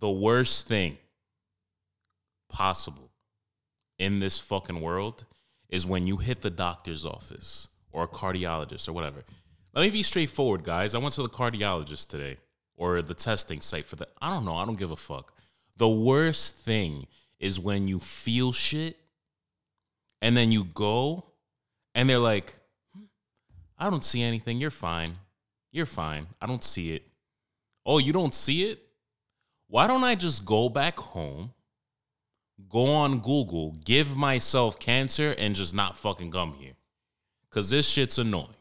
the worst thing possible in this fucking world is when you hit the doctor's office or a cardiologist or whatever. Let me be straightforward, guys. I went to the cardiologist today or the testing site for the. I don't know. I don't give a fuck. The worst thing is when you feel shit and then you go and they're like, "Hmm, I don't see anything. You're fine. You're fine. I don't see it. Oh, you don't see it? Why don't I just go back home, go on Google, give myself cancer, and just not fucking come here? Because this shit's annoying.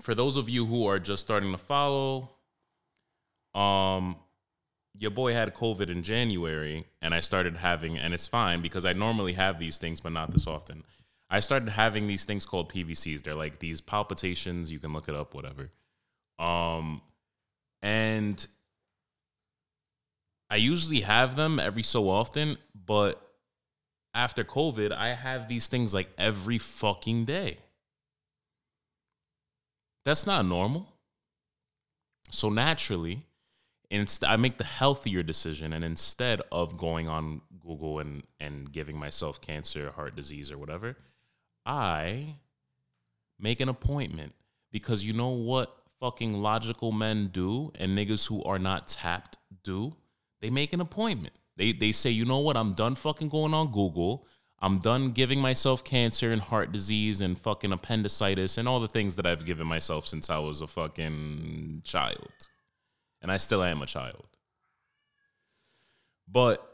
For those of you who are just starting to follow, um, your boy had COVID in January, and I started having, and it's fine because I normally have these things, but not this often. I started having these things called PVCs. They're like these palpitations. You can look it up, whatever. Um, and I usually have them every so often, but after COVID, I have these things like every fucking day. That's not normal. So naturally, inst- I make the healthier decision, and instead of going on Google and and giving myself cancer, heart disease, or whatever, I make an appointment because you know what fucking logical men do and niggas who are not tapped do? They make an appointment. They they say, you know what? I'm done fucking going on Google. I'm done giving myself cancer and heart disease and fucking appendicitis and all the things that I've given myself since I was a fucking child. And I still am a child. But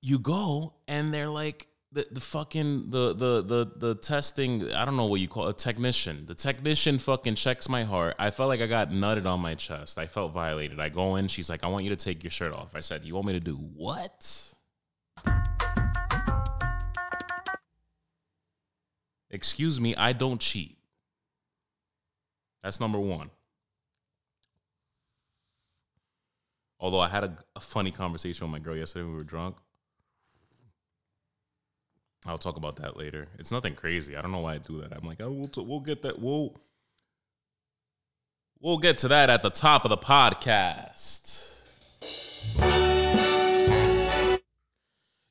you go and they're like the, the fucking the, the the the testing I don't know what you call it, a technician. The technician fucking checks my heart. I felt like I got nutted on my chest. I felt violated. I go in, she's like, I want you to take your shirt off. I said, You want me to do what? Excuse me, I don't cheat. That's number one. Although I had a, a funny conversation with my girl yesterday when we were drunk. I'll talk about that later. It's nothing crazy. I don't know why I do that. I'm like, oh, we'll t- we'll get that. We'll we'll get to that at the top of the podcast.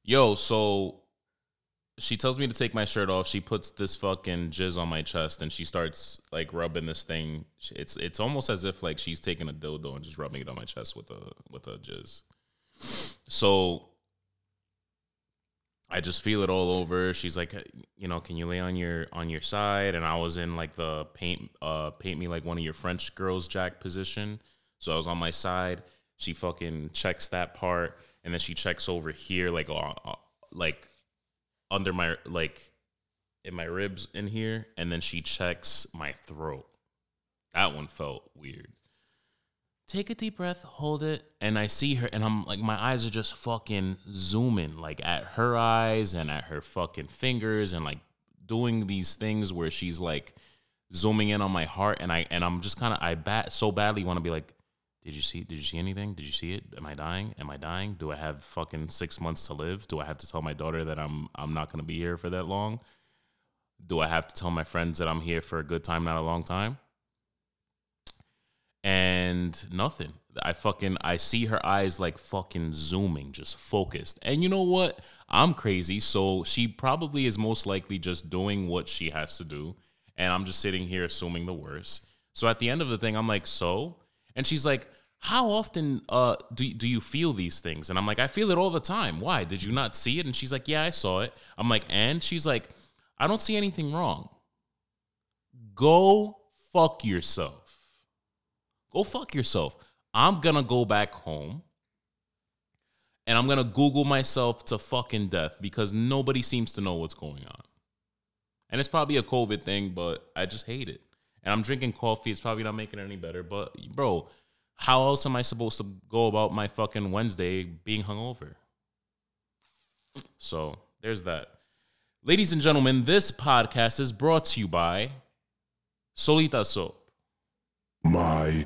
Yo, so she tells me to take my shirt off. She puts this fucking jizz on my chest and she starts like rubbing this thing. It's it's almost as if like she's taking a dildo and just rubbing it on my chest with a with a jizz. So I just feel it all over. She's like, you know, can you lay on your on your side? And I was in like the paint uh paint me like one of your French girls jack position. So I was on my side. She fucking checks that part, and then she checks over here, like uh, uh, like under my like in my ribs in here, and then she checks my throat. That one felt weird. Take a deep breath, hold it, and I see her, and I'm like, my eyes are just fucking zooming, like at her eyes and at her fucking fingers, and like doing these things where she's like zooming in on my heart, and I and I'm just kind of I bat so badly want to be like, did you see? Did you see anything? Did you see it? Am I dying? Am I dying? Do I have fucking six months to live? Do I have to tell my daughter that I'm I'm not gonna be here for that long? Do I have to tell my friends that I'm here for a good time, not a long time? And nothing. I fucking I see her eyes like fucking zooming, just focused. And you know what? I'm crazy, so she probably is most likely just doing what she has to do, and I'm just sitting here assuming the worst. So at the end of the thing, I'm like, so and she's like, "How often uh, do do you feel these things?" And I'm like, "I feel it all the time. Why? Did you not see it?" And she's like, "Yeah, I saw it." I'm like, "And?" She's like, "I don't see anything wrong. Go fuck yourself. Go fuck yourself. I'm gonna go back home." And I'm gonna Google myself to fucking death because nobody seems to know what's going on. And it's probably a COVID thing, but I just hate it and I'm drinking coffee. It's probably not making it any better. But bro, how else am I supposed to go about my fucking Wednesday being hungover? So there's that. Ladies and gentlemen, this podcast is brought to you by Solita Soap. My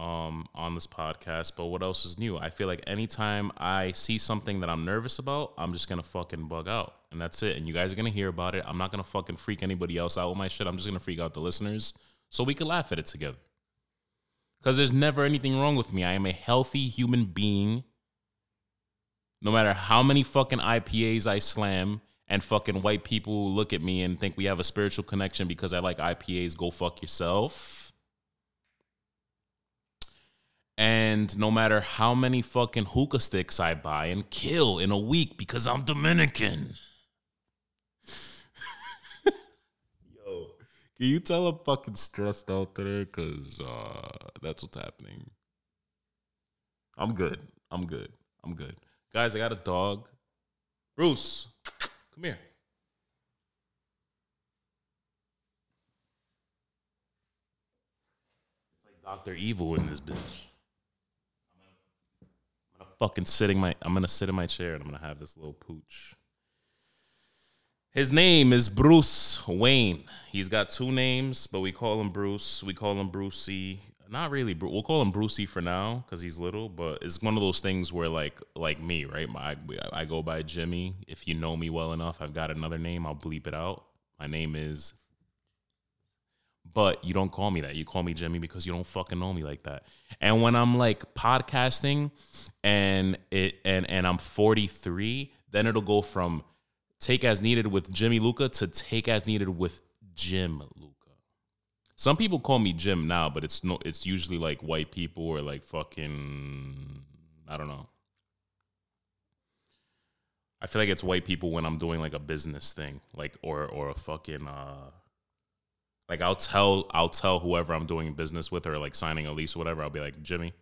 um, on this podcast. But what else is new? I feel like anytime I see something that I'm nervous about, I'm just gonna fucking bug out, and that's it. And you guys are gonna hear about it. I'm not gonna fucking freak anybody else out with my shit. I'm just gonna freak out the listeners so we can laugh at it together. Because there's never anything wrong with me. I am a healthy human being. No matter how many fucking IPAs I slam and fucking white people look at me and think we have a spiritual connection because I like IPAs, go fuck yourself. And no matter how many fucking hookah sticks I buy and kill in a week because I'm Dominican. Yo, can you tell I'm fucking stressed out today? Cause uh, that's what's happening. I'm good. I'm good. I'm good. Guys, I got a dog. Bruce, come here. It's like Doctor Evil in this bitch. I'm gonna, I'm gonna fucking sitting my. I'm gonna sit in my chair and I'm gonna have this little pooch. His name is Bruce Wayne. He's got two names, but we call him Bruce. We call him Brucey. Not really. Bru- We'll call him Brucey for now because he's little. But it's one of those things where, like, like me, right? My, I go by Jimmy. If you know me well enough, I've got another name. I'll bleep it out. My name is. But you don't call me that. You call me Jimmy because you don't fucking know me like that. And when I'm like podcasting, and it and and I'm 43, then it'll go from take as needed with Jimmy Luca to take as needed with Jim Luca. Some people call me Jim now, but it's no it's usually like white people or like fucking I don't know. I feel like it's white people when I'm doing like a business thing, like or or a fucking uh like I'll tell I'll tell whoever I'm doing business with or like signing a lease or whatever, I'll be like, Jimmy.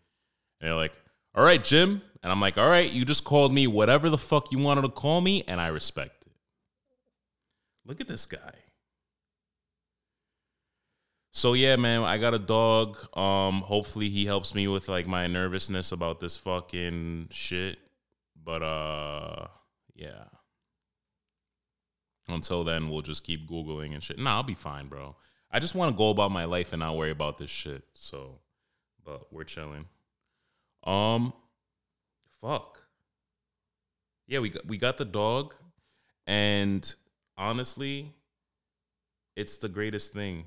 And they're like, all right, Jim. And I'm like, all right, you just called me whatever the fuck you wanted to call me, and I respect it. Look at this guy. So yeah, man, I got a dog. Um, hopefully he helps me with like my nervousness about this fucking shit. But uh yeah. Until then, we'll just keep Googling and shit. Nah, I'll be fine, bro. I just want to go about my life and not worry about this shit. So but we're chilling. Um fuck. Yeah, we got we got the dog and honestly, it's the greatest thing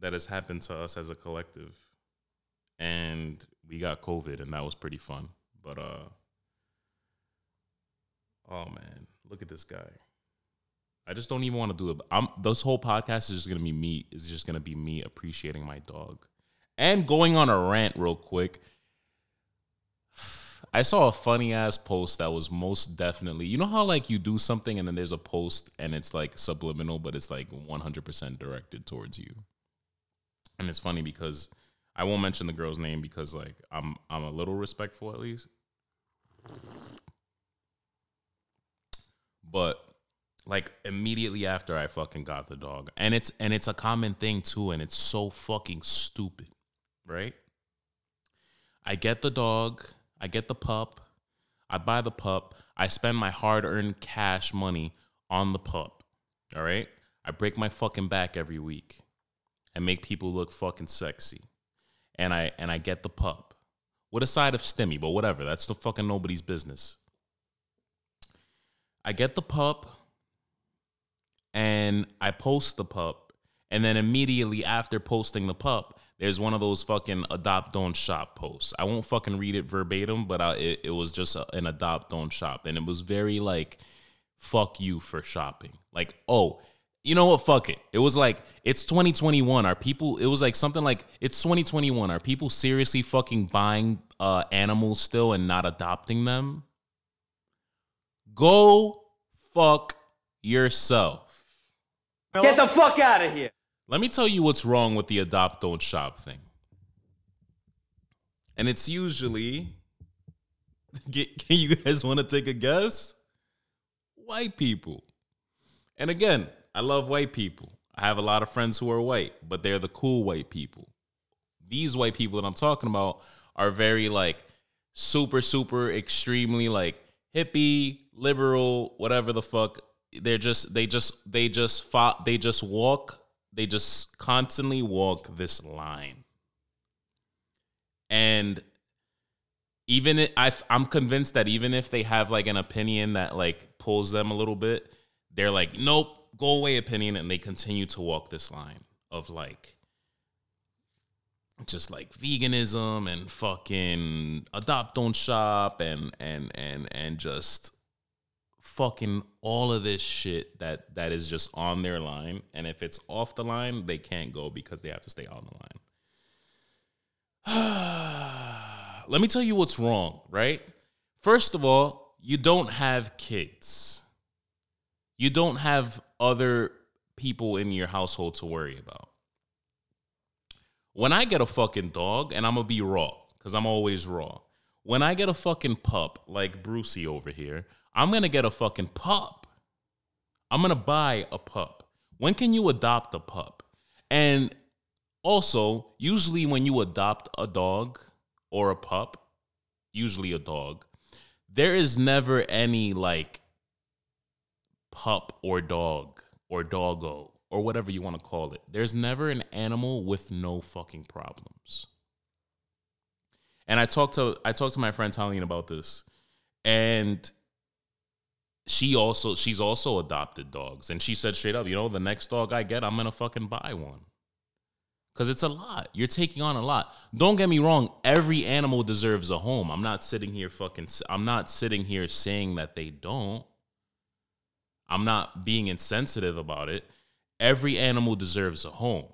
that has happened to us as a collective. And we got COVID and that was pretty fun. But uh oh man, look at this guy. I just don't even want to do it. I'm this whole podcast is just gonna be me, is just gonna be me appreciating my dog. And going on a rant real quick. I saw a funny ass post that was most definitely, you know how like you do something and then there's a post and it's like subliminal, but it's like 100% directed towards you. And it's funny because I won't mention the girl's name because like I'm I'm a little respectful at least. But like immediately after I fucking got the dog. And it's and it's a common thing too and it's so fucking stupid, right? I get the dog, I get the pup, I buy the pup, I spend my hard-earned cash money on the pup. All right? I break my fucking back every week and make people look fucking sexy. And I and I get the pup with a side of stimmy, but whatever. That's the fucking nobody's business. I get the pup and I post the pup, and then immediately after posting the pup, there's one of those fucking adopt don't shop posts. I won't fucking read it verbatim, but I, it, it was just a, an adopt don't shop, and it was very like, fuck you for shopping. Like, oh, you know what? Fuck it. It was like it's 2021. Are people? It was like something like it's 2021. Are people seriously fucking buying uh, animals still and not adopting them? Go fuck yourself. Get the fuck out of here. Let me tell you what's wrong with the adopt don't shop thing. And it's usually Get- can you guys want to take a guess? White people. And again, I love white people. I have a lot of friends who are white, but they're the cool white people. These white people that I'm talking about are very like super super extremely like hippie, liberal, whatever the fuck. They're just they just they just fought, they just walk they just constantly walk this line. And even I, I'm convinced that even if they have like an opinion that like pulls them a little bit, they're like, nope, go away opinion, and they continue to walk this line of like just like veganism and fucking adopt don't shop and and and and just fucking all of this shit that that is just on their line. And if it's off the line they can't go because they have to stay on the line. Let me tell you what's wrong right? First of all you don't have kids. You don't have other people in your household to worry about. When I get a fucking dog, and I'm gonna be raw, because I'm always raw. When I get a fucking pup, like Brucey over here, I'm gonna get a fucking pup. I'm gonna buy a pup. When can you adopt a pup? And also, usually when you adopt a dog or a pup, usually a dog, there is never any like pup or dog or doggo or whatever you want to call it. There's never an animal with no fucking problems. And I talked to I talked to my friend Talene about this, and she also she's also adopted dogs, and she said straight up, you know, the next dog I get, I'm gonna fucking buy one. Cause it's a lot. You're taking on a lot. Don't get me wrong. Every animal deserves a home. I'm not sitting here fucking. I'm not sitting here saying that they don't. I'm not being insensitive about it every animal deserves a home.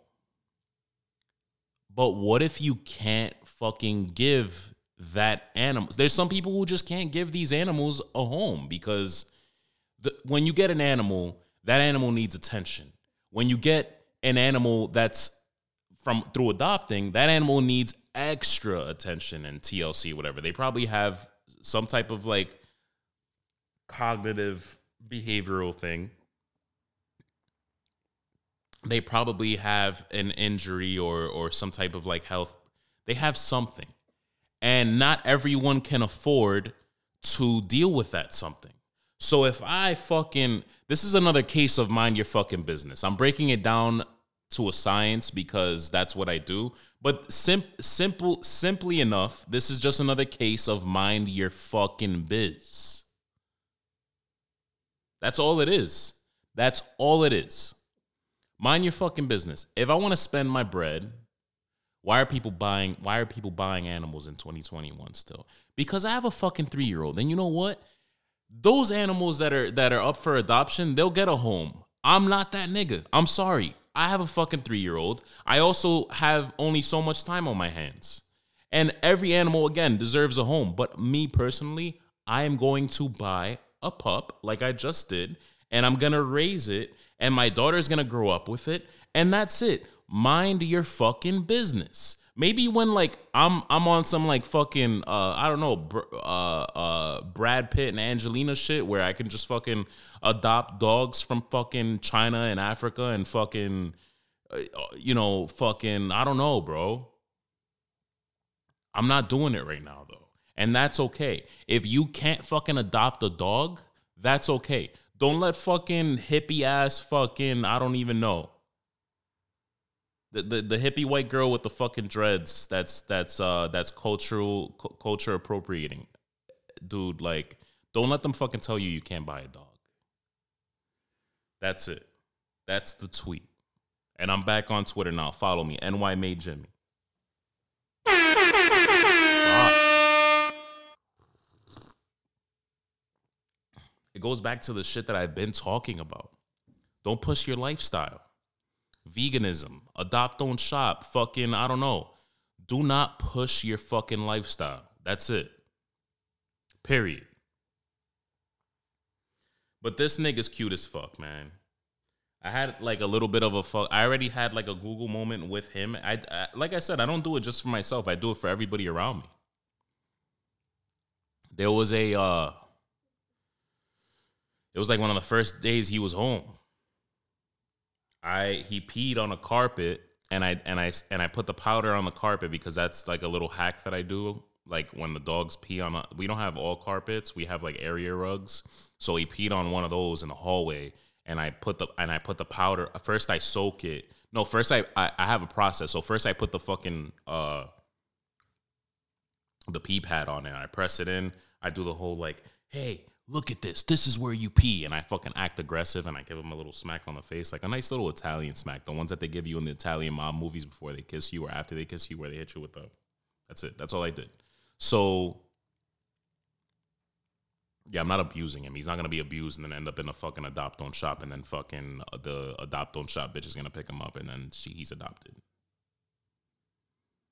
But what if you can't fucking give that animal? There's some people who just can't give these animals a home because the, when you get an animal, that animal needs attention. When you get an animal that's from through adopting, that animal needs extra attention and TLC, whatever. They probably have some type of like cognitive behavioral thing they probably have an injury or or some type of like health they have something and not everyone can afford to deal with that something so if i fucking this is another case of mind your fucking business i'm breaking it down to a science because that's what i do but sim- simple simply enough this is just another case of mind your fucking biz that's all it is that's all it is Mind your fucking business. If I want to spend my bread, why are people buying why are people buying animals in 2021 still? Because I have a fucking 3-year-old. And you know what? Those animals that are that are up for adoption, they'll get a home. I'm not that nigga. I'm sorry. I have a fucking 3-year-old. I also have only so much time on my hands. And every animal again deserves a home, but me personally, I am going to buy a pup like I just did and I'm going to raise it and my daughter's gonna grow up with it, and that's it. Mind your fucking business. Maybe when like I'm I'm on some like fucking uh I don't know uh uh Brad Pitt and Angelina shit where I can just fucking adopt dogs from fucking China and Africa and fucking uh, you know fucking I don't know, bro. I'm not doing it right now though. And that's okay. If you can't fucking adopt a dog, that's okay. Don't let fucking hippie ass fucking I don't even know. The, the the hippie white girl with the fucking dreads that's that's uh that's cultural cu- culture appropriating. Dude, like don't let them fucking tell you you can't buy a dog. That's it. That's the tweet. And I'm back on Twitter now. Follow me. NY Made Jimmy. It goes back to the shit that I've been talking about. Don't push your lifestyle. Veganism, adopt, don't shop, fucking, I don't know. Do not push your fucking lifestyle. That's it. Period. But this nigga's cute as fuck, man. I had like a little bit of a fuck. I already had like a Google moment with him. I, I like I said, I don't do it just for myself. I do it for everybody around me. There was a uh it was like one of the first days he was home. I he peed on a carpet and I and I and I put the powder on the carpet because that's like a little hack that I do. Like when the dogs pee on, a, we don't have all carpets. We have like area rugs. So he peed on one of those in the hallway, and I put the and I put the powder. First I soak it No, first I, I I have a process. So first I put the fucking uh the pee pad on it. I press it in. I do the whole like, hey, look at this. This is where you pee. And I fucking act aggressive and I give him a little smack on the face, like a nice little Italian smack. The ones that they give you in the Italian mob movies before they kiss you or after they kiss you, where they hit you with the. That's it. That's all I did. So. Yeah, I'm not abusing him. He's not gonna be abused and then end up in a fucking adopt on shop, and then fucking uh, the adopt on shop bitch is gonna pick him up, and then she, he's adopted.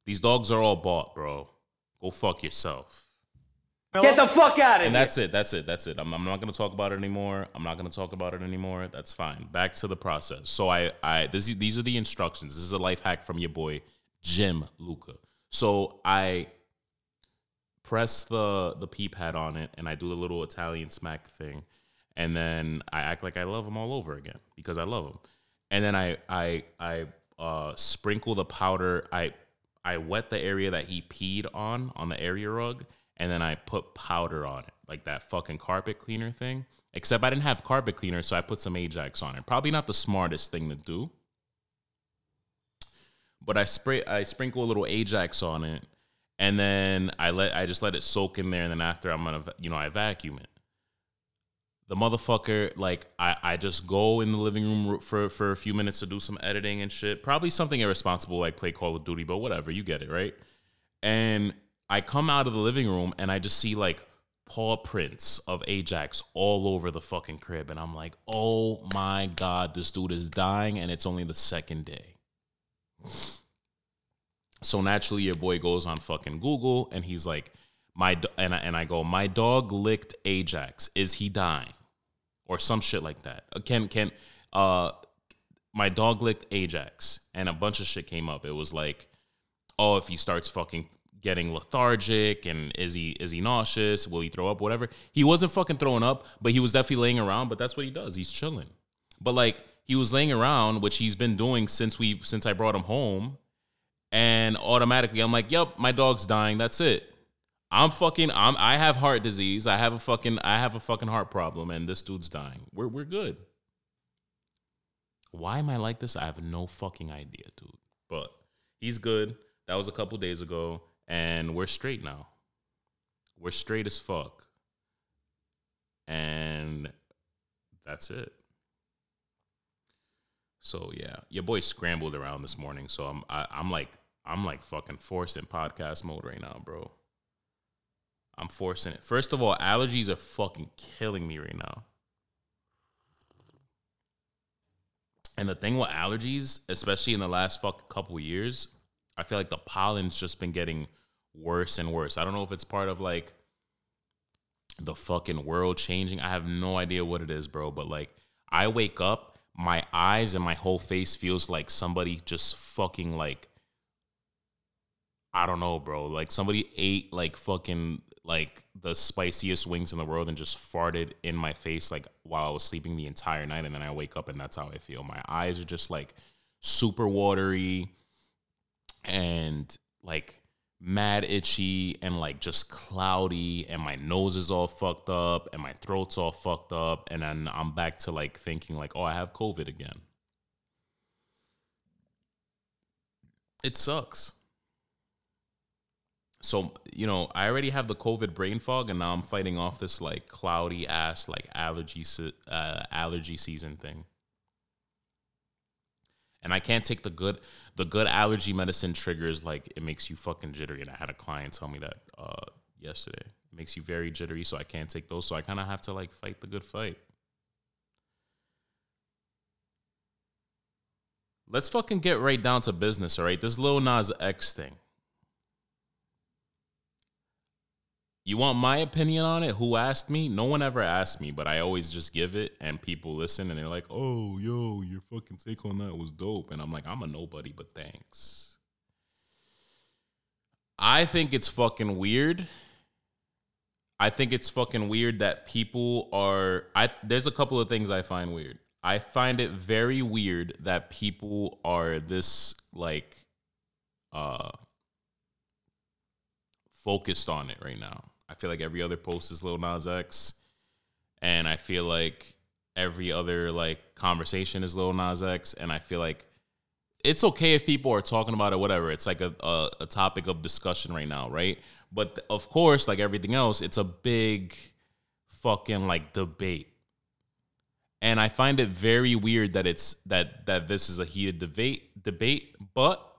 These dogs are all bought, bro. Go fuck yourself. Get the fuck out of And here. And that's it. That's it. That's it. I'm, I'm not going to talk about it anymore. I'm not going to talk about it anymore. That's fine. Back to the process. So I, I, this, these are the instructions. This is a life hack from your boy Jim Luca. So I press the the pee pad on it, and I do the little Italian smack thing, and then I act like I love him all over again because I love him. And then I, I, I uh, sprinkle the powder. I, I wet the area that he peed on on the area rug, and then I put powder on it, like that fucking carpet cleaner thing. Except I didn't have carpet cleaner, so I put some Ajax on it. Probably not the smartest thing to do. But I spray I sprinkle a little Ajax on it, and then I let I just let it soak in there, and then after I'm gonna you know I vacuum it. The motherfucker, like I, I just go in the living room for for a few minutes to do some editing and shit. Probably something irresponsible like play Call of Duty, but whatever, you get it, right? And I come out of the living room and I just see like paw prints of Ajax all over the fucking crib. And I'm like, oh my God, this dude is dying and it's only the second day. So naturally, your boy goes on fucking Google and he's like, my and I, and I go, my dog licked Ajax. Is he dying? Or some shit like that. Uh, Can can uh my dog licked Ajax and a bunch of shit came up. It was like, oh, if he starts fucking getting lethargic and is he is he nauseous? Will he throw up? Whatever. He wasn't fucking throwing up, but he was definitely laying around. But that's what he does. He's chilling. But like he was laying around, which he's been doing since we since I brought him home, and automatically I'm like, yep, my dog's dying. That's it. I'm fucking I'm I have heart disease. I have a fucking I have a fucking heart problem, and this dude's dying. We're we're good. Why am I like this? I have no fucking idea, dude. But he's good. That was a couple days ago, and we're straight now. We're straight as fuck. And that's it. So yeah, your boy scrambled around this morning, so I'm I, I'm like I'm like fucking forced in podcast mode right now, bro. I'm forcing it. First of all, allergies are fucking killing me right now. And the thing with allergies, especially in the last fucking couple years, I feel like the pollen's just been getting worse and worse. I don't know if it's part of like the fucking world changing. I have no idea what it is, bro. But like, I wake up, my eyes and my whole face feels like somebody just fucking like, I don't know, bro. Like somebody ate like fucking like the spiciest wings in the world and just farted in my face like while I was sleeping the entire night. And then I wake up and that's how I feel. My eyes are just like super watery and like mad itchy and like just cloudy and my nose is all fucked up and my throat's all fucked up and then I'm back to like thinking like oh I have covid again. It sucks. So, you know, I already have the covid brain fog and now I'm fighting off this like cloudy ass like allergy uh, allergy season thing and I can't take the good the good allergy medicine triggers like it makes you fucking jittery. And I had a client tell me that uh, yesterday. It makes you very jittery, so I can't take those. So I kind of have to like fight the good fight. Let's fucking get right down to business, all right? This Lil Nas X thing. You want my opinion on it? Who asked me? No one ever asked me, but I always just give it, and people listen, and they're like, "Oh, yo, your fucking take on that was dope," and I'm like, "I'm a nobody, but thanks." I think it's fucking weird. I think it's fucking weird that people are. I there's a couple of things I find weird. I find it very weird that people are this like, uh, focused on it right now. I feel like every other post is Lil Nas X, and I feel like every other like conversation is Lil Nas X, and I feel like it's okay if people are talking about it, whatever. It's like a, a, a topic of discussion right now, right? But th- of course, like everything else, it's a big fucking like debate. And I find it very weird that it's that that this is a heated debate debate, but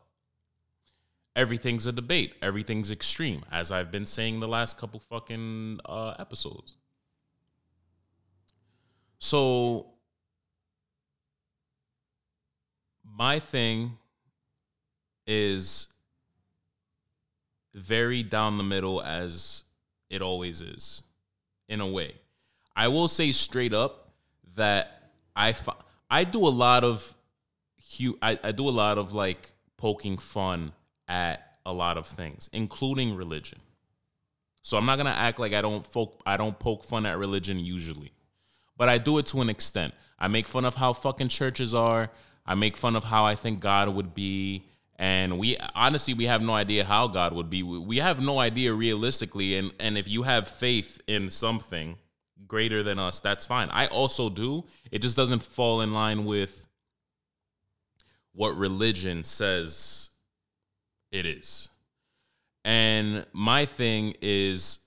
everything's a debate. Everything's extreme, as I've been saying the last couple fucking uh, episodes. So my thing is very down the middle as it always is in a way. I will say straight up that I fi- I do a lot of hu- I, I do a lot of like poking fun at a lot of things, including religion. So I'm not gonna act like I don't folk I don't poke fun at religion usually. But I do it to an extent. I make fun of how fucking churches are. I make fun of how I think God would be. And we honestly we have no idea how God would be. We have no idea realistically. And and if you have faith in something greater than us, that's fine. I also do. It just doesn't fall in line with what religion says it is. And my thing is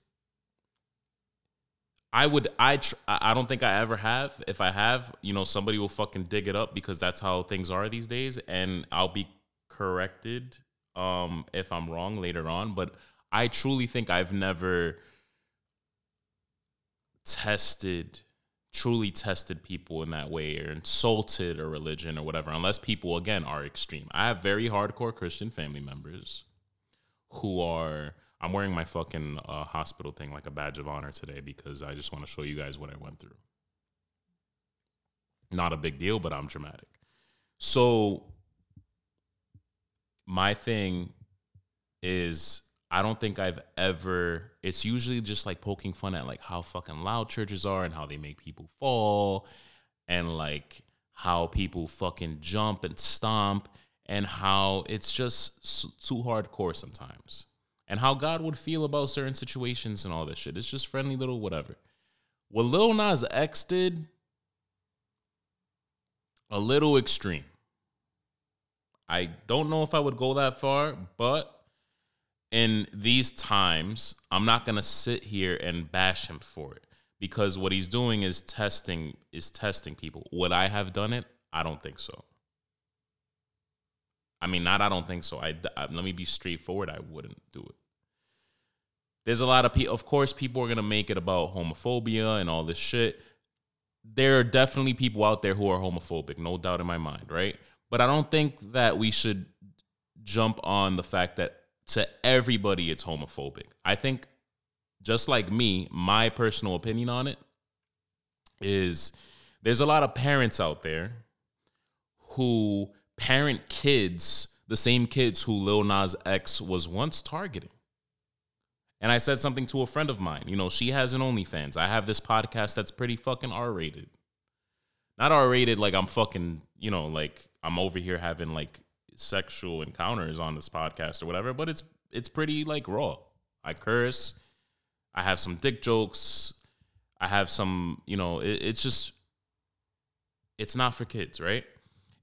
I would I tr- I don't think I ever have. If I have, you know, somebody will fucking dig it up because that's how things are these days and I'll be corrected um if I'm wrong later on, but I truly think I've never tested truly tested people in that way or insulted a religion or whatever unless people again are extreme. I have very hardcore Christian family members who are I'm wearing my fucking uh, hospital thing like a badge of honor today because I just want to show you guys what I went through. Not a big deal, but I'm dramatic. So my thing is I don't think I've ever it's usually just like poking fun at like how fucking loud churches are and how they make people fall and like how people fucking jump and stomp and how it's just too hardcore sometimes. And how God would feel about certain situations and all this shit. It's just friendly little whatever. What Lil Nas X did, a little extreme. I don't know if I would go that far, but in these times, I'm not gonna sit here and bash him for it because what he's doing is testing is testing people. Would I have done it? I don't think so. I mean, not I don't think so. I, I let me be straightforward. I wouldn't do it. There's a lot of people. Of course, people are gonna make it about homophobia and all this shit. There are definitely people out there who are homophobic, no doubt in my mind, right? But I don't think that we should jump on the fact that to everybody it's homophobic. I think just like me, my personal opinion on it is there's a lot of parents out there who parent kids, the same kids who Lil Nas X was once targeting. And I said something to a friend of mine. You know, she has an OnlyFans. I have this podcast that's pretty fucking R rated. Not R rated like I'm fucking, you know, like I'm over here having like sexual encounters on this podcast or whatever, but it's it's pretty like raw. I curse. I have some dick jokes. I have some, you know, it, it's just it's not for kids, right?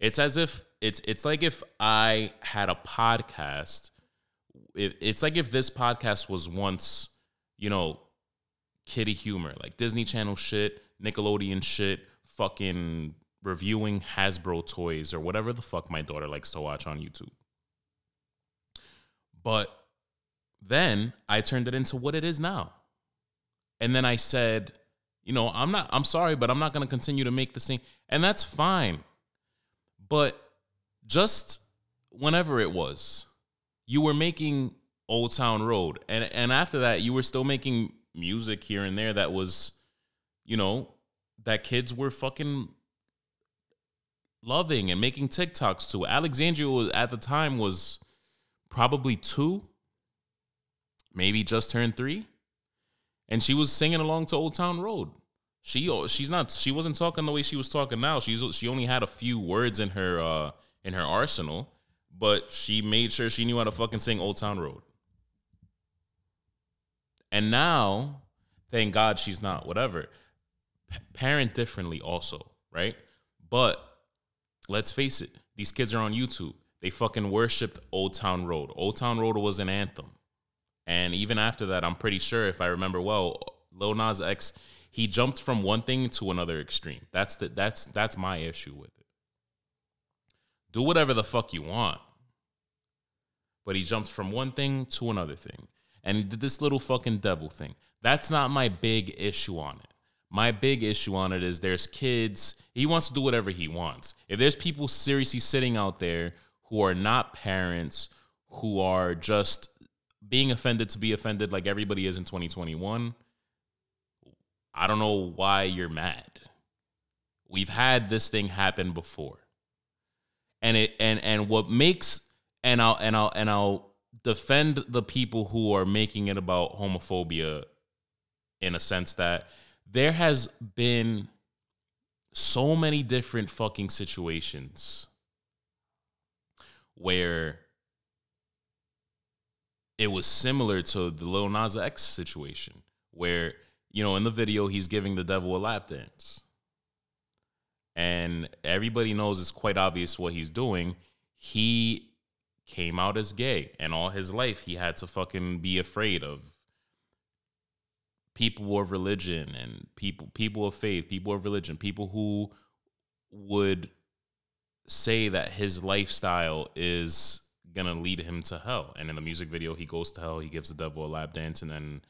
It's as if it's it's like if I had a podcast. It, it's like if this podcast was once, you know, kitty humor, like Disney Channel shit, Nickelodeon shit, fucking reviewing Hasbro toys or whatever the fuck my daughter likes to watch on YouTube. But then I turned it into what it is now. And then I said, you know, I'm not, I'm sorry, but I'm not going to continue to make the same. And that's fine. But just whenever it was, you were making Old Town Road. And, and after that, you were still making music here and there that was, you know, that kids were fucking loving and making TikToks to. Alexandria was, at the time was probably two, maybe just turned three, and she was singing along to Old Town Road. She she's not she wasn't talking the way she was talking now. She's she only had a few words in her uh in her arsenal, but she made sure she knew how to fucking sing Old Town Road. And now, thank God she's not whatever. P- parent differently also, right? But let's face it, these kids are on YouTube. they fucking worshipped Old Town Road. Old Town Road was an anthem. And even after that, I'm pretty sure if I remember well, Lil Nas X, he jumped from one thing to another extreme. That's the that's that's my issue with it. Do whatever the fuck you want. But he jumped from one thing to another thing. And he did this little fucking devil thing. That's not my big issue on it. My big issue on it is there's kids, he wants to do whatever he wants. If there's people seriously sitting out there who are not parents, who are just being offended to be offended like everybody is in 2021, I don't know why you're mad. We've had this thing happen before. And it and and what makes and I'll and I'll and I'll defend the people who are making it about homophobia in a sense that there has been so many different fucking situations where it was similar to the Lil Nas X situation, where you know in the video he's giving the devil a lap dance, and everybody knows it's quite obvious what he's doing. He came out as gay, and all his life he had to fucking be afraid of people of religion and people people of faith, people of religion, people who would say that his lifestyle is gonna lead him to hell. And in the music video, he goes to hell. He gives the devil a lap dance, and then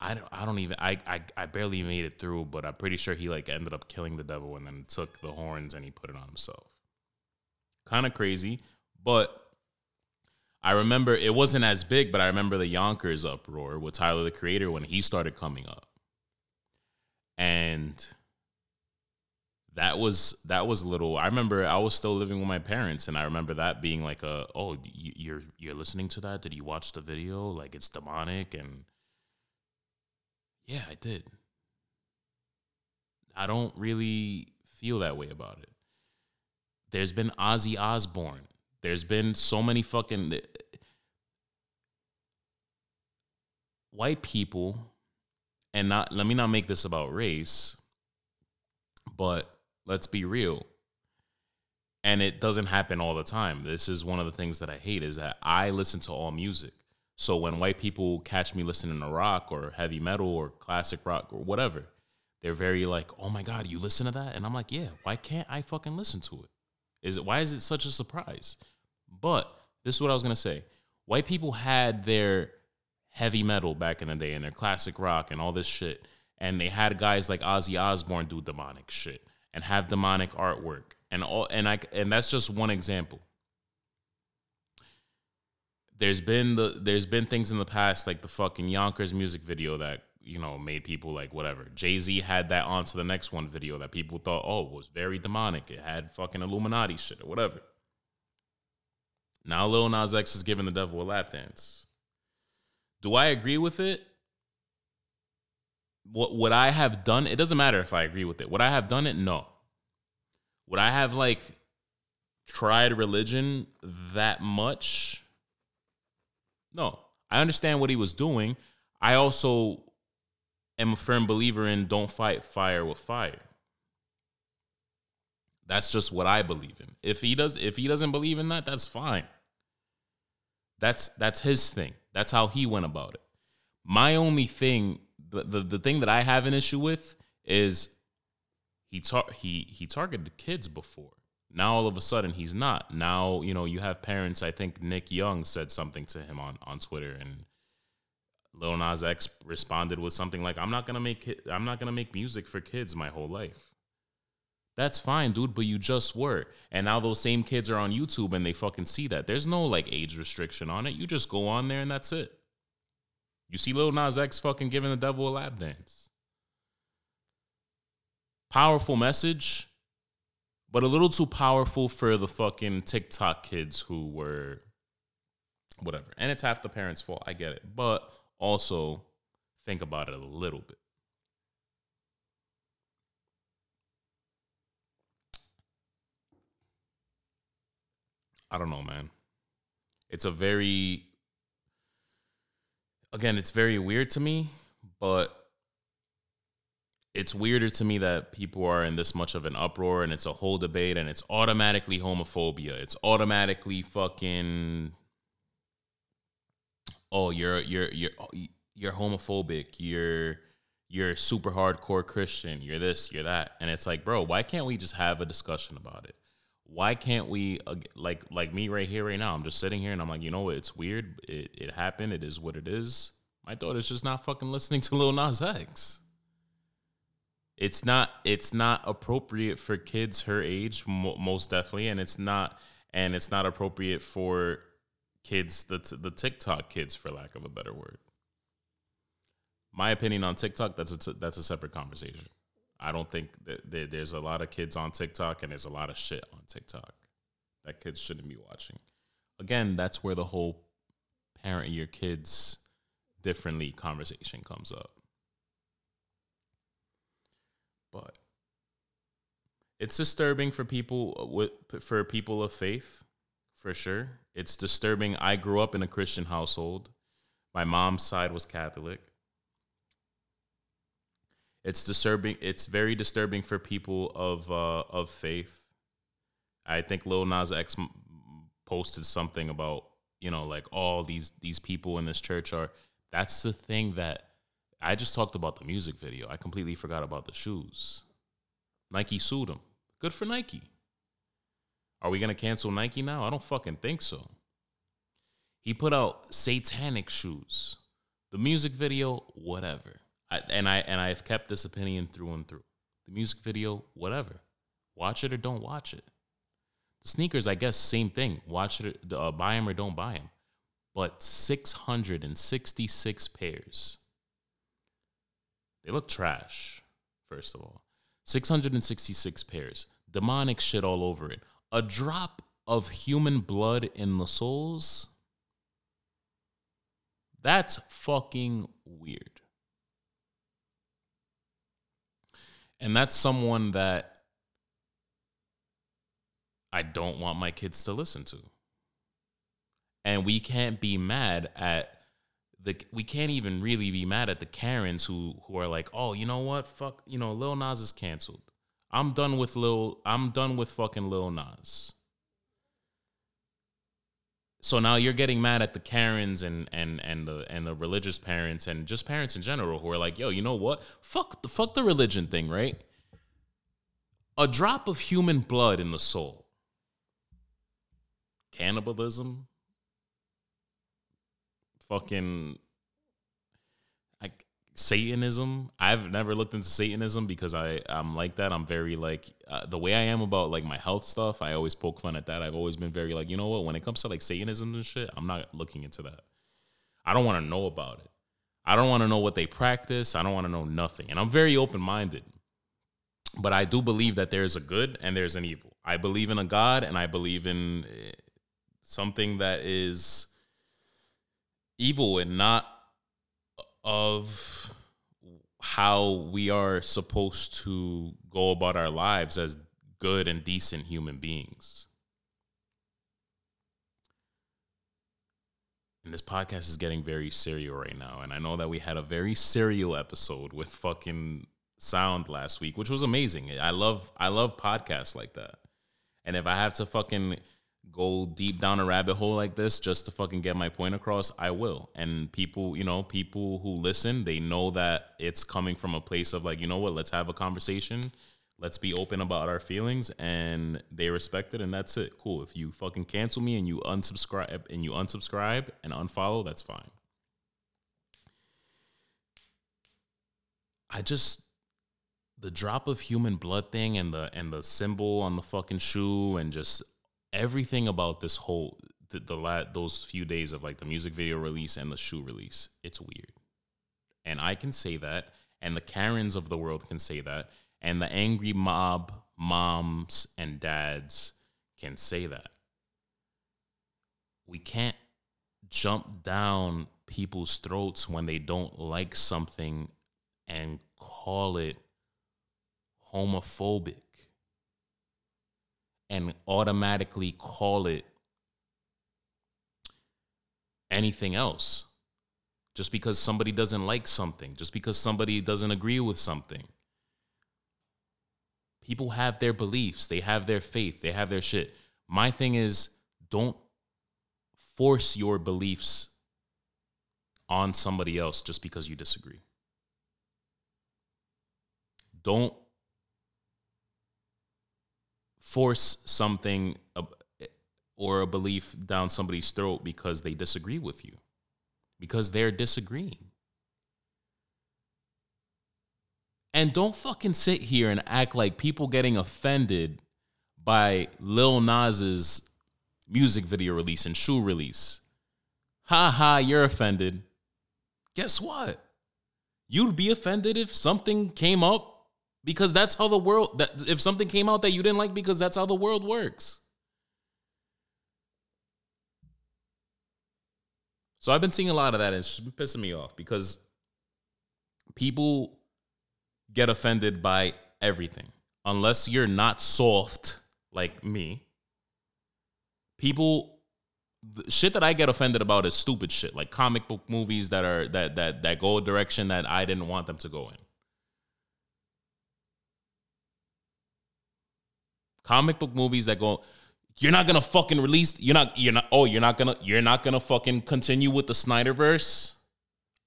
I don't I don't even I I, I barely made it through, but I'm pretty sure he like ended up killing the devil and then took the horns and he put it on himself. Kind of crazy, but I remember it wasn't as big, but I remember the Yonkers uproar with Tyler the Creator when he started coming up. And that was that was little I remember I was still living with my parents and I remember that being like a oh you're you're listening to that? Did you watch the video? Like it's demonic and yeah I did. I don't really feel that way about it. There's been Ozzy Osbourne there's been so many fucking eh, white people, and not let me not make this about race, but let's be real. And it doesn't happen all the time. This is one of the things that I hate is that I listen to all music. So when white people catch me listening to rock or heavy metal or classic rock or whatever, they're very like, "Oh my god, you listen to that?" And I'm like, "Yeah, why can't I fucking listen to it? Is it why is it such a surprise?" But this is what I was gonna say. White people had their heavy metal back in the day and their classic rock and all this shit. And they had guys like Ozzy Osbourne do demonic shit and have demonic artwork. And all and I and that's just one example. There's been the there's been things in the past like the fucking Yonkers music video that you know made people like whatever. Jay Z had that onto the next one video that people thought oh was very demonic. It had fucking Illuminati shit or whatever. Now Lil Nas X is giving the devil a lap dance. Do I agree with it? What would I have done? It doesn't matter if I agree with it. Would I have done it? No. Would I have like tried religion that much? No. I understand what he was doing. I also am a firm believer in don't fight fire with fire. That's just what I believe in. If he does if he doesn't believe in that, that's fine. That's that's his thing. That's how he went about it. My only thing, the the, the thing that I have an issue with is he tar- he he targeted kids before. Now all of a sudden he's not. Now you know you have parents. I think Nick Young said something to him on on Twitter, and Lil Nas X responded with something like, "I'm not gonna make I'm not gonna make music for kids my whole life." That's fine, dude, but you just were. And now those same kids are on YouTube and they fucking see that. There's no like age restriction on it. You just go on there and that's it. You see Lil Nas X fucking giving the devil a lap dance. Powerful message, but a little too powerful for the fucking TikTok kids who were whatever. And it's half the parents' fault. I get it. But also think about it a little bit. I don't know, man. It's a very again, it's very weird to me, but it's weirder to me that people are in this much of an uproar and it's a whole debate and it's automatically homophobia. It's automatically fucking oh, you're you're you're you're homophobic. You're you're super hardcore Christian. You're this, you're that. And it's like, bro, why can't we just have a discussion about it? Why can't we uh, like like me right here right now? I'm just sitting here and I'm like, you know what? It's weird. It it happened. It is what it is. My daughter's just not fucking listening to Lil Nas X it's not it's not appropriate for kids her age mo- most definitely and it's not and it's not appropriate for kids the t- the TikTok kids for lack of a better word my opinion on TikTok that's a t- that's a separate conversation I don't think that there, there's a lot of kids on TikTok and there's a lot of shit on TikTok that kids shouldn't be watching again that's where the whole parent your kids differently conversation comes up but it's disturbing for people with for people of faith, for sure. It's disturbing. I grew up in a Christian household. My mom's side was Catholic. It's disturbing. It's very disturbing for people of uh, of faith. I think Lil Nas X posted something about you know like all these these people in this church are. That's the thing that I just talked about the music video. I completely forgot about the shoes. Nike sued him. Good for Nike. Are we to cancel Nike now? I don't fucking think so. He put out satanic shoes. The music video, whatever. I, and I and I've kept this opinion through and through. The music video, whatever. Watch it or don't watch it. The sneakers, I guess, same thing. Watch it, uh, buy them or don't buy them. But 666 pairs they look trash, first of all. 666 pairs. Demonic shit all over it. A drop of human blood in the soles. That's fucking weird. And that's someone that I don't want my kids to listen to. And we can't be mad at the we can't even really be mad at the Karens who who are like, oh, you know what, fuck, you know, Lil Nas is canceled. I'm done with Lil. I'm done with fucking Lil Nas. So now you're getting mad at the Karens and and and the and the religious parents and just parents in general who are like, yo, you know what? Fuck the fuck the religion thing, right? A drop of human blood in the soul. Cannibalism, fucking Satanism. I've never looked into Satanism because I I'm like that. I'm very like uh, the way I am about like my health stuff. I always poke fun at that. I've always been very like you know what when it comes to like Satanism and shit, I'm not looking into that. I don't want to know about it. I don't want to know what they practice. I don't want to know nothing. And I'm very open minded. But I do believe that there's a good and there's an evil. I believe in a God and I believe in eh, something that is evil and not of how we are supposed to go about our lives as good and decent human beings. And this podcast is getting very serial right now. And I know that we had a very serial episode with fucking sound last week, which was amazing. I love I love podcasts like that. And if I have to fucking go deep down a rabbit hole like this just to fucking get my point across, I will. And people, you know, people who listen, they know that it's coming from a place of like, you know what, let's have a conversation. Let's be open about our feelings and they respect it and that's it. Cool. If you fucking cancel me and you unsubscribe and you unsubscribe and unfollow, that's fine. I just the drop of human blood thing and the and the symbol on the fucking shoe and just everything about this whole the, the la- those few days of like the music video release and the shoe release, it's weird. And I can say that, and the Karens of the world can say that, and the angry mob moms and dads can say that. We can't jump down people's throats when they don't like something and call it homophobic and automatically call it anything else just because somebody doesn't like something, just because somebody doesn't agree with something. People have their beliefs, they have their faith, they have their shit. My thing is don't force your beliefs on somebody else just because you disagree. Don't force something uh, or a belief down somebody's throat because they disagree with you, because they're disagreeing. And don't fucking sit here and act like people getting offended by Lil Nas's music video release and shoe release. Ha ha, you're offended. Guess what? You'd be offended if something came up because that's how the world that if something came out that you didn't like because that's how the world works. So I've been seeing a lot of that and it's pissing me off because people get offended by everything. Unless you're not soft like me, people shit that I get offended about is stupid shit, like comic book movies that are that that that go a direction that I didn't want them to go in. Comic book movies that go you're not gonna fucking release you're not you're not oh you're not gonna you're not gonna fucking continue with the Snyderverse.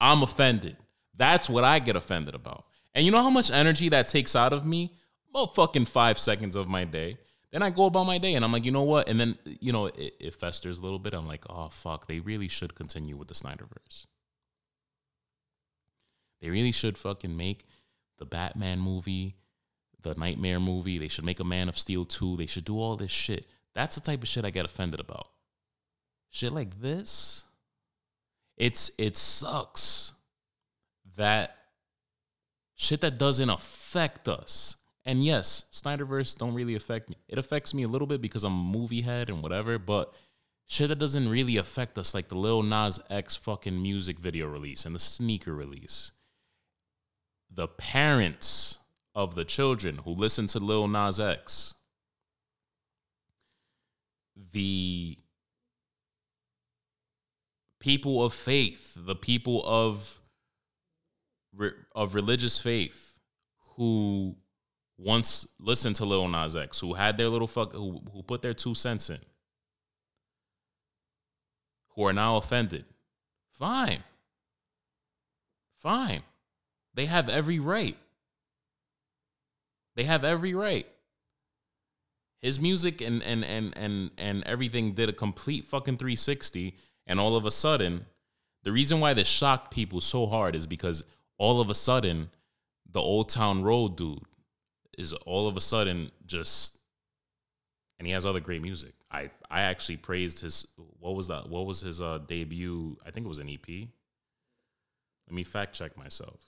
I'm offended. That's what I get offended about. And you know how much energy that takes out of me? About fucking five seconds of my day. Then I go about my day and I'm like, you know what? And then, you know, it, it festers a little bit. I'm like, oh, fuck, they really should continue with the Snyderverse. They really should fucking make the Batman movie, the Knightmare movie. They should make a Man of Steel 2. They should do all this shit. That's the type of shit I get offended about. Shit like this. It's it sucks that shit that doesn't affect us and yes, Snyderverse don't really affect me. It affects me a little bit because I'm a movie head and whatever, but shit that doesn't really affect us, like the Lil Nas X fucking music video release and the sneaker release. The parents of the children who listen to Lil Nas X, the people of faith, the people of of religious faith who once listened to Lil Nas X, who had their little fuck, who, who put their two cents in, who are now offended. Fine. Fine. They have every right. They have every right. His music and and and and and everything did a complete fucking 360 and all of a sudden the reason why this shocked people so hard is because all of a sudden the Old Town Road dude is all of a sudden just and he has other great music. I I actually praised his what was that? What was his uh debut? I think it was an EP. Let me fact check myself.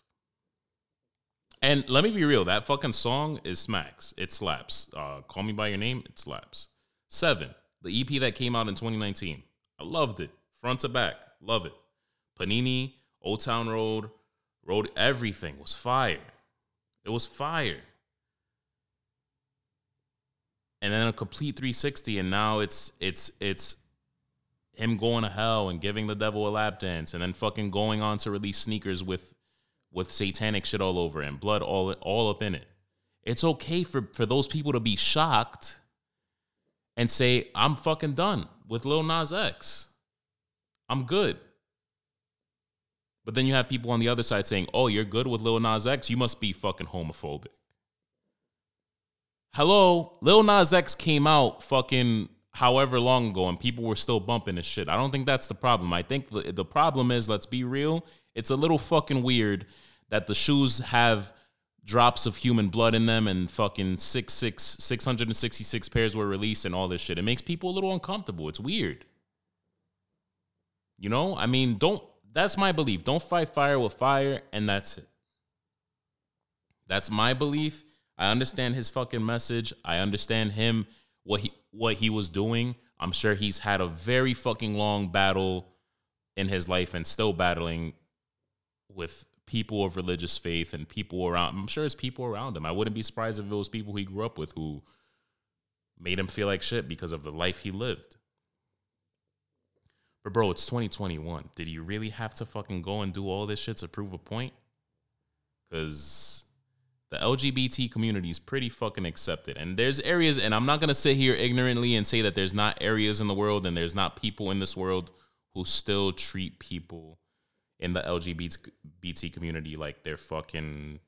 And let me be real, that fucking song is smacks. It slaps. Uh Call Me by Your Name, it slaps. 7, the EP that came out in 2019. I loved it. Front to back. Love it. Panini, Old Town Road, Road everything was fire. It was fire and then a complete 360 and now it's it's it's him going to hell and giving the devil a lap dance and then fucking going on to release sneakers with with satanic shit all over and blood all all up in it. It's okay for for those people to be shocked and say I'm fucking done with Lil Nas X. I'm good. But then you have people on the other side saying, "Oh, you're good with Lil Nas X. You must be fucking homophobic." hello, Lil Nas X came out fucking however long ago and people were still bumping this shit. I don't think that's the problem. I think the, the problem is, let's be real, it's a little fucking weird that the shoes have drops of human blood in them and fucking six, six, 666 pairs were released and all this shit. It makes people a little uncomfortable. It's weird. You know, I mean, don't, that's my belief. Don't fight fire with fire, and that's it. That's my belief. I understand his fucking message. I understand him what he what he was doing. I'm sure he's had a very fucking long battle in his life and still battling with people of religious faith and people around. I'm sure it's people around him. I wouldn't be surprised if it was people he grew up with who made him feel like shit because of the life he lived. But bro, it's 2021. Did you really have to fucking go and do all this shit to prove a point? Cause the LGBT community is pretty fucking accepted. And there's areas, and I'm not gonna sit here ignorantly and say that there's not areas in the world and there's not people in this world who still treat people in the LGBT community like they're fucking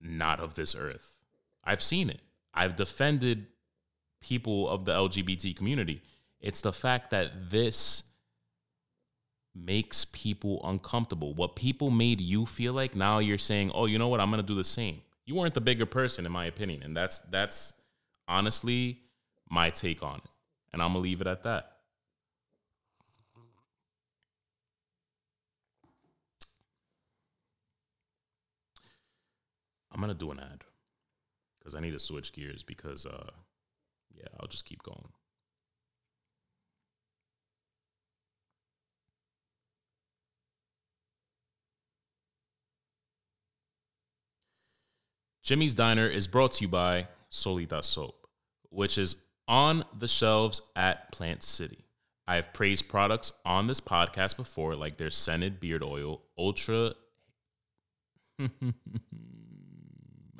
not of this earth. I've seen it. I've defended people of the LGBT community. It's the fact that this makes people uncomfortable. What people made you feel like, now you're saying, "Oh, you know what? I'm going to do the same." You weren't the bigger person in my opinion, and that's that's honestly my take on it. And I'm going to leave it at that. I'm to do an ad cuz I need to switch gears because uh yeah, I'll just keep going. Jimmy's Diner is brought to you by Solita Soap, which is on the shelves at Plant City. I have praised products on this podcast before, like their scented beard oil, ultra.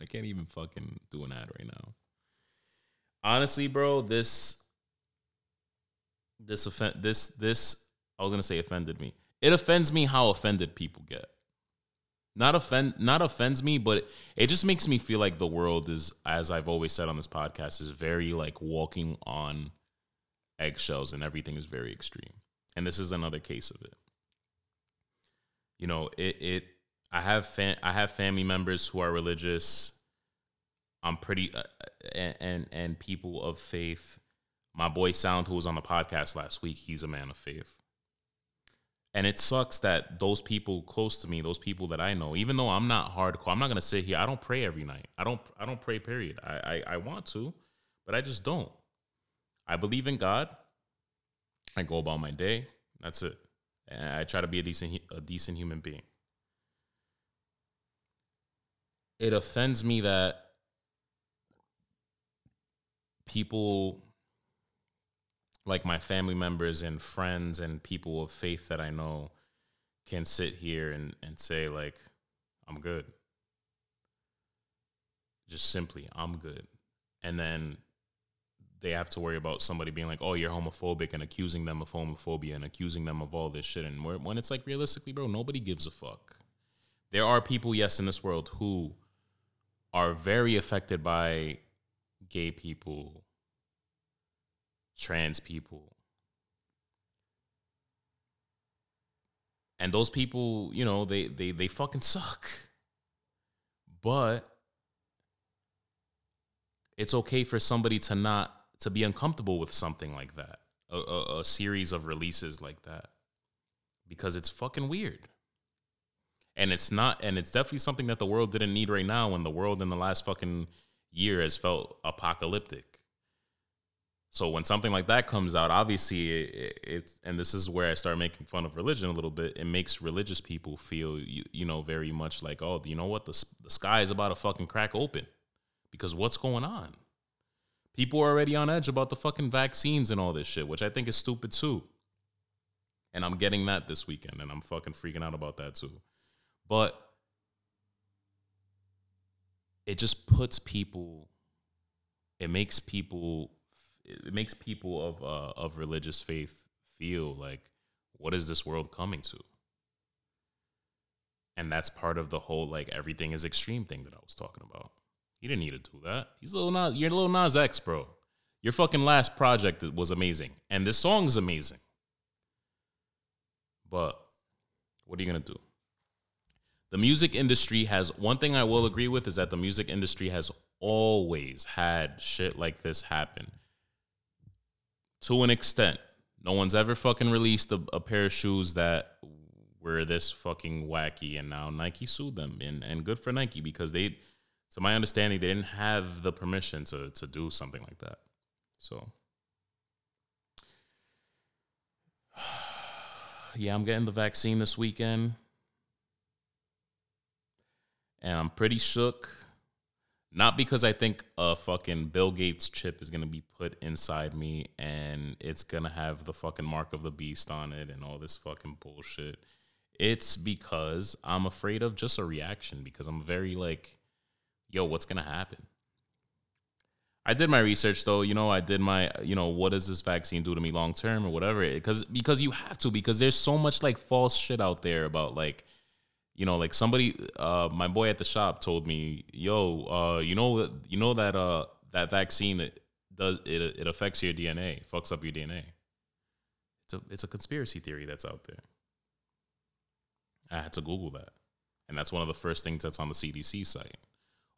I can't even fucking do an ad right now. Honestly, bro, this this offend this this I was gonna say offended me. It offends me how offended people get not offend not offends me but it just makes me feel like the world is as i've always said on this podcast is very like walking on eggshells and everything is very extreme and this is another case of it you know it it i have fam- i have family members who are religious i'm pretty uh, and, and and people of faith my boy sound who was on the podcast last week he's a man of faith and it sucks that those people close to me, those people that I know, even though I'm not hardcore, I'm not gonna sit here. I don't pray every night. I don't. I don't pray. Period. I, I, I want to, but I just don't. I believe in God. I go about my day. That's it. And I try to be a decent a decent human being. It offends me that people like my family members and friends and people of faith that I know can sit here and, and say like I'm good. Just simply, I'm good. And then they have to worry about somebody being like, "Oh, you're homophobic," and accusing them of homophobia and accusing them of all this shit. And when it's like, realistically, bro, nobody gives a fuck. There are people, yes, in this world who are very affected by gay people, trans people. And those people, you know, they they they fucking suck. But it's okay for somebody to not to be uncomfortable with something like that. A, a, a series of releases like that. Because it's fucking weird. And it's not and it's definitely something that the world didn't need right now when the world in the last fucking year has felt apocalyptic. So when something like that comes out, obviously it, it, and this is where I start making fun of religion a little bit. It makes religious people feel you, you know very much like, oh, you know what, the the sky is about to fucking crack open, because what's going on? People are already on edge about the fucking vaccines and all this shit, which I think is stupid too. And I'm getting that this weekend, and I'm fucking freaking out about that too. But it just puts people, it makes people it makes people of uh, of religious faith feel like what is this world coming to? And that's part of the whole like everything is extreme thing that i was talking about. He didn't need to do that. He's a little nas you're little nas x bro. Your fucking last project was amazing and this song is amazing. But what are you gonna do the music industry has one thing i will agree with is that the music industry has always had shit like this happen to an extent. No one's ever fucking released a, a, pair of shoes that were this fucking wacky, and now Nike sued them, and and good for Nike because they, to my understanding, they didn't have the permission to to do something like that. So, yeah, I'm getting the vaccine this weekend, and I'm pretty shook not because I think a fucking Bill Gates chip is gonna be put inside me and it's gonna have the fucking mark of the beast on it and all this fucking bullshit. It's because I'm afraid of just a reaction because I'm very like yo, what's gonna happen? I did my research though, you know, I did my, you know, what does this vaccine do to me long term or whatever? Because because you have to because there's so much like false shit out there about like, you know, like somebody, uh, my boy at the shop told me, yo, uh, you know, you know that uh that vaccine it does it it affects your DNA, fucks up your DNA. It's a it's a conspiracy theory that's out there. I had to Google that, and that's one of the first things that's on the CDC site.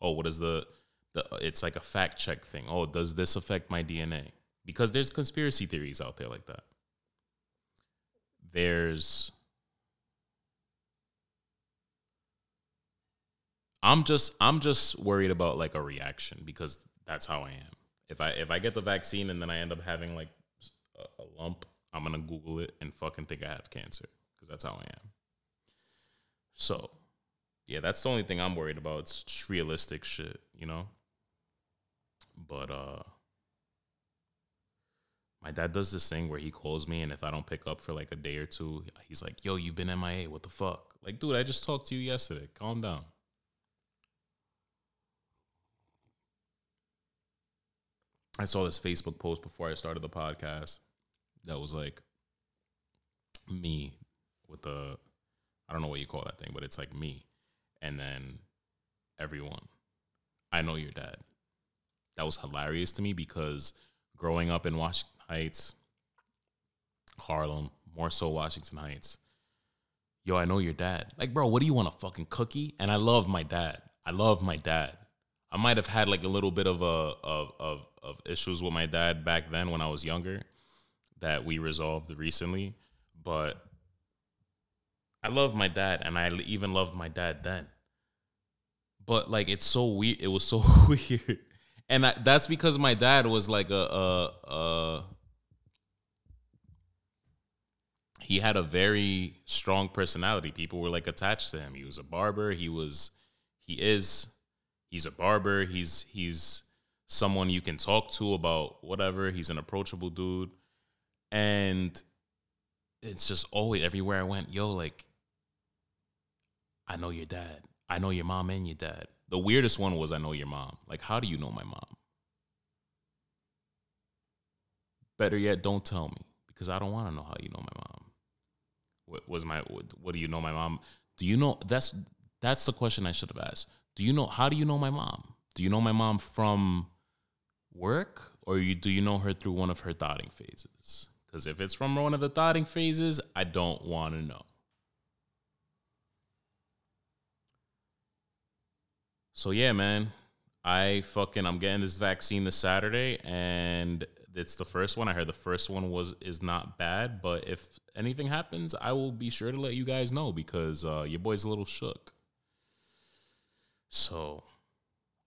Oh, what is the the? It's like a fact check thing. Oh, does this affect my DNA? Because there's conspiracy theories out there like that. There's. I'm just I'm just worried about like a reaction because that's how I am. If I if I get the vaccine and then I end up having like a, a lump, I'm gonna Google it and fucking think I have cancer because that's how I am. So, yeah, that's the only thing I'm worried about. It's realistic shit, you know. But uh, my dad does this thing where he calls me, and if I don't pick up for like a day or two, he's like, "Yo, you've been MIA. What the fuck?" Like, dude, I just talked to you yesterday. Calm down. I saw this Facebook post before I started the podcast that was like me with the I don't know what you call that thing, but it's like me and then everyone. I know your dad. That was hilarious to me because growing up in Washington Heights, Harlem, more so Washington Heights. Yo, I know your dad. Like, bro, what do you want a fucking cookie? And I love my dad. I love my dad. I might have had like a little bit of a of of of issues with my dad back then when I was younger that we resolved recently, but I love my dad and I even loved my dad then. But like it's so weird. It was so weird. And I, that's because my dad was like a, a, a he had a very strong personality. People were like attached to him. He was a barber. He was he is he's a barber. He's he's someone you can talk to about whatever. He's an approachable dude. And it's just always everywhere I went, yo, like I know your dad. I know your mom and your dad. The weirdest one was I know your mom. Like, how do you know my mom? Better yet, don't tell me because I don't want to know how you know my mom. What was my what, what do you know my mom? Do you know that's that's the question I should have asked. Do you know how do you know my mom? Do you know my mom from work or you do you know her through one of her thoughting phases? Because if it's from one of the thoughting phases, I don't want to know. So yeah, man, I fucking I'm getting this vaccine this Saturday, and it's the first one. I heard the first one was is not bad, but if anything happens, I will be sure to let you guys know because uh, your boy's a little shook. So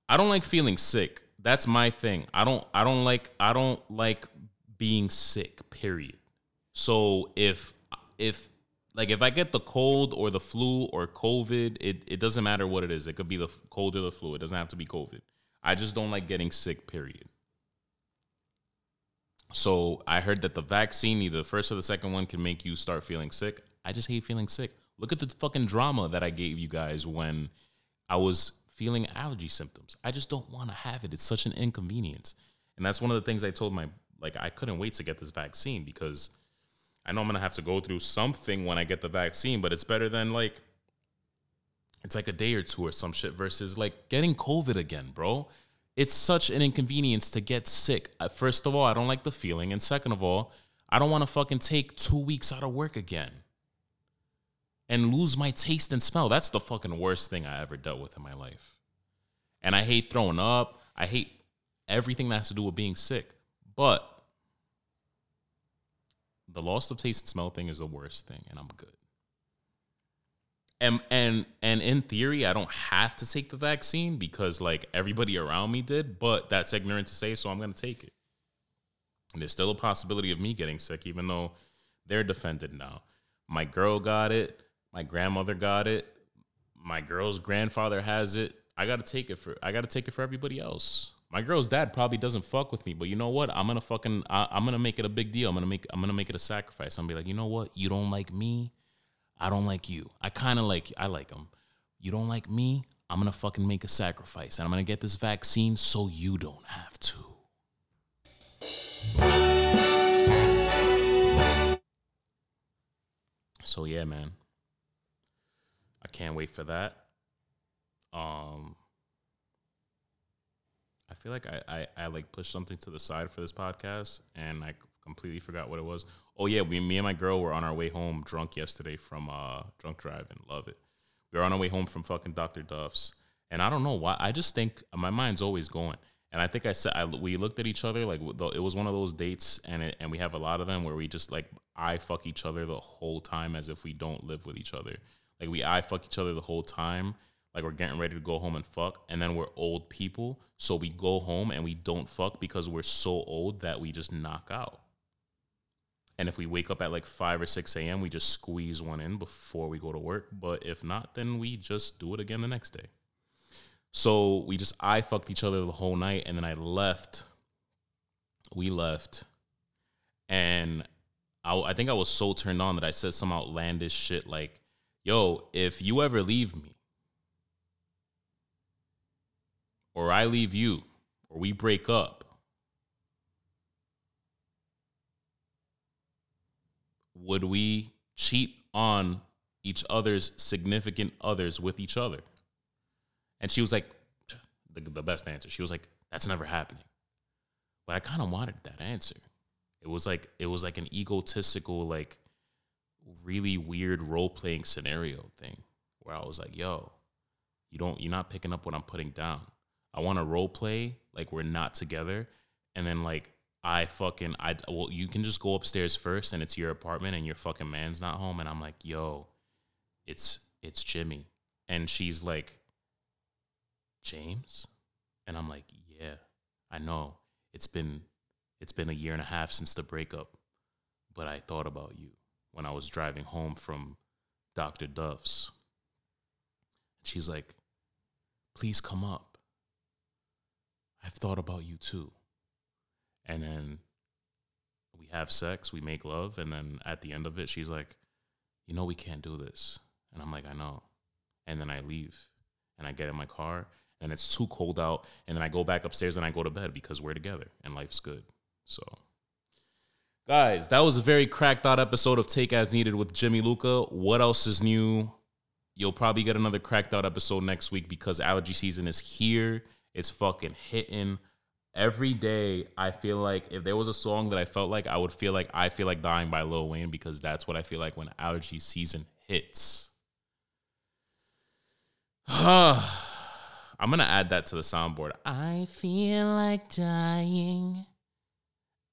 I don't like feeling sick. That's my thing. I don't I don't like I don't like being sick, period. So if if like if I get the cold or the flu or COVID, it, it doesn't matter what it is. It could be the cold or the flu. It doesn't have to be COVID. I just don't like getting sick, period. So I heard that the vaccine, either the first or the second one, can make you start feeling sick. I just hate feeling sick. Look at the fucking drama that I gave you guys when I was feeling allergy symptoms. I just don't want to have it. It's such an inconvenience. And that's one of the things I told my like I couldn't wait to get this vaccine because I know I'm gonna have to go through something when I get the vaccine, but it's better than like it's like a day or two or some shit versus like getting COVID again, bro. It's such an inconvenience to get sick. Uh, First of all, I don't like the feeling, and second of all, I don't want to fucking take two weeks out of work again and lose my taste and smell. That's the fucking worst thing I ever dealt with in my life. And I hate throwing up. I hate everything that has to do with being sick. But the loss of taste and smell thing is the worst thing, and I'm good. And and and in theory, I don't have to take the vaccine because like everybody around me did, but that's ignorant to say, so I'm gonna take it. And there's still a possibility of me getting sick, even though they're defended now. My girl got it, my grandmother got it, my girl's grandfather has it. I gotta take it for I gotta take it for everybody else. My girl's dad probably doesn't fuck with me, but you know what? I'm gonna fucking I, I'm gonna make it a big deal. I'm gonna make I'm gonna make it a sacrifice. I'm gonna be like, you know what? You don't like me, I don't like you. I kind of like I like him. You don't like me, I'm gonna fucking make a sacrifice and I'm gonna get this vaccine so you don't have to. So yeah, man. I can't wait for that. Um I feel like I, I, I like pushed something to the side for this podcast and I completely forgot what it was. Oh yeah, we me and my girl were on our way home drunk yesterday from uh drunk driving. Love it. We were on our way home from fucking Dr. Duff's. And I don't know why. I just think my mind's always going. And I think I said I, we looked at each other like it was one of those dates, and it, and we have a lot of them where we just like I fuck each other the whole time as if we don't live with each other. Like we I fuck each other the whole time, like we're getting ready to go home and fuck, and then we're old people, so we go home and we don't fuck because we're so old that we just knock out. And if we wake up at like five or six a.m., we just squeeze one in before we go to work. But if not, then we just do it again the next day. So we just I fucked each other the whole night, and then I left. We left, and I, I think I was so turned on that I said some outlandish shit like, "Yo, if you ever leave me, or I leave you, or we break up." Would we cheat on each other's significant others with each other? And she was like, the, the best answer. She was like, that's never happening. But I kind of wanted that answer. It was like it was like an egotistical, like really weird role playing scenario thing where I was like, yo, you don't you're not picking up what I'm putting down. I want to role play like we're not together, and then like I fucking I well you can just go upstairs first and it's your apartment and your fucking man's not home and I'm like, yo, it's it's Jimmy, and she's like, James? And I'm like, yeah, I know. It's been it's been a year and a half since the breakup, but I thought about you when I was driving home from Dr. Duff's. She's like, please come up. I've thought about you too. And then we have sex, we make love, and then at the end of it, she's like, you know, we can't do this. And I'm like, I know. And then I leave and I get in my car and it's too cold out. And then I go back upstairs and I go to bed because we're together and life's good. So, guys, that was a very cracked out episode of Take As Needed with Jimmy Luca. What else is new? You'll probably get another cracked out episode next week because allergy season is here. It's fucking hitting. Every day, I feel like if there was a song that I felt like, I would feel like I feel like dying by Lil Wayne because that's what I feel like when allergy season hits. I'm gonna add that to the soundboard. I feel like dying.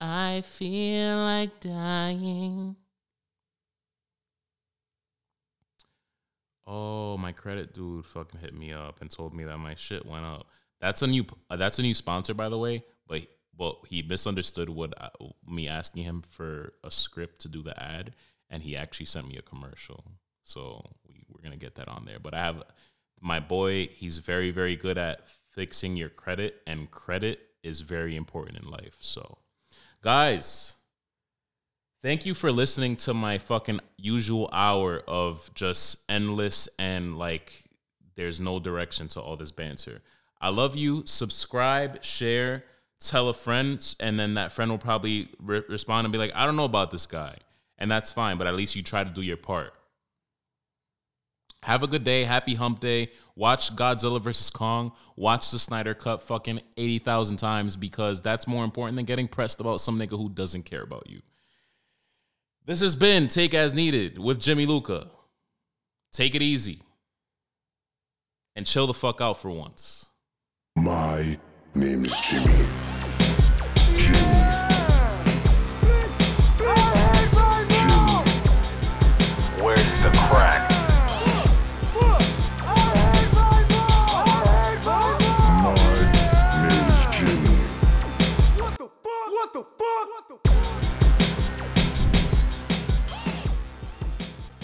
I feel like dying. Oh, my credit dude fucking hit me up and told me that my shit went up. That's a new uh, that's a new sponsor by the way, but but he misunderstood what I, me asking him for a script to do the ad and he actually sent me a commercial. So we, we're going to get that on there. But I have my boy, he's very, very good at fixing your credit, and credit is very important in life. So, guys, thank you for listening to my fucking usual hour of just endless and like there's no direction to all this banter. I love you. Subscribe, share, tell a friend, and then that friend will probably re- respond and be like, I don't know about this guy. And that's fine, but at least you try to do your part. Have a good day. Happy hump day. Watch Godzilla vs. Kong. Watch the Snyder Cut fucking 80,000 times because that's more important than getting pressed about some nigga who doesn't care about you. This has been Take As Needed with Jimmy Luca. Take it easy and chill the fuck out for once. My name is Jimmy.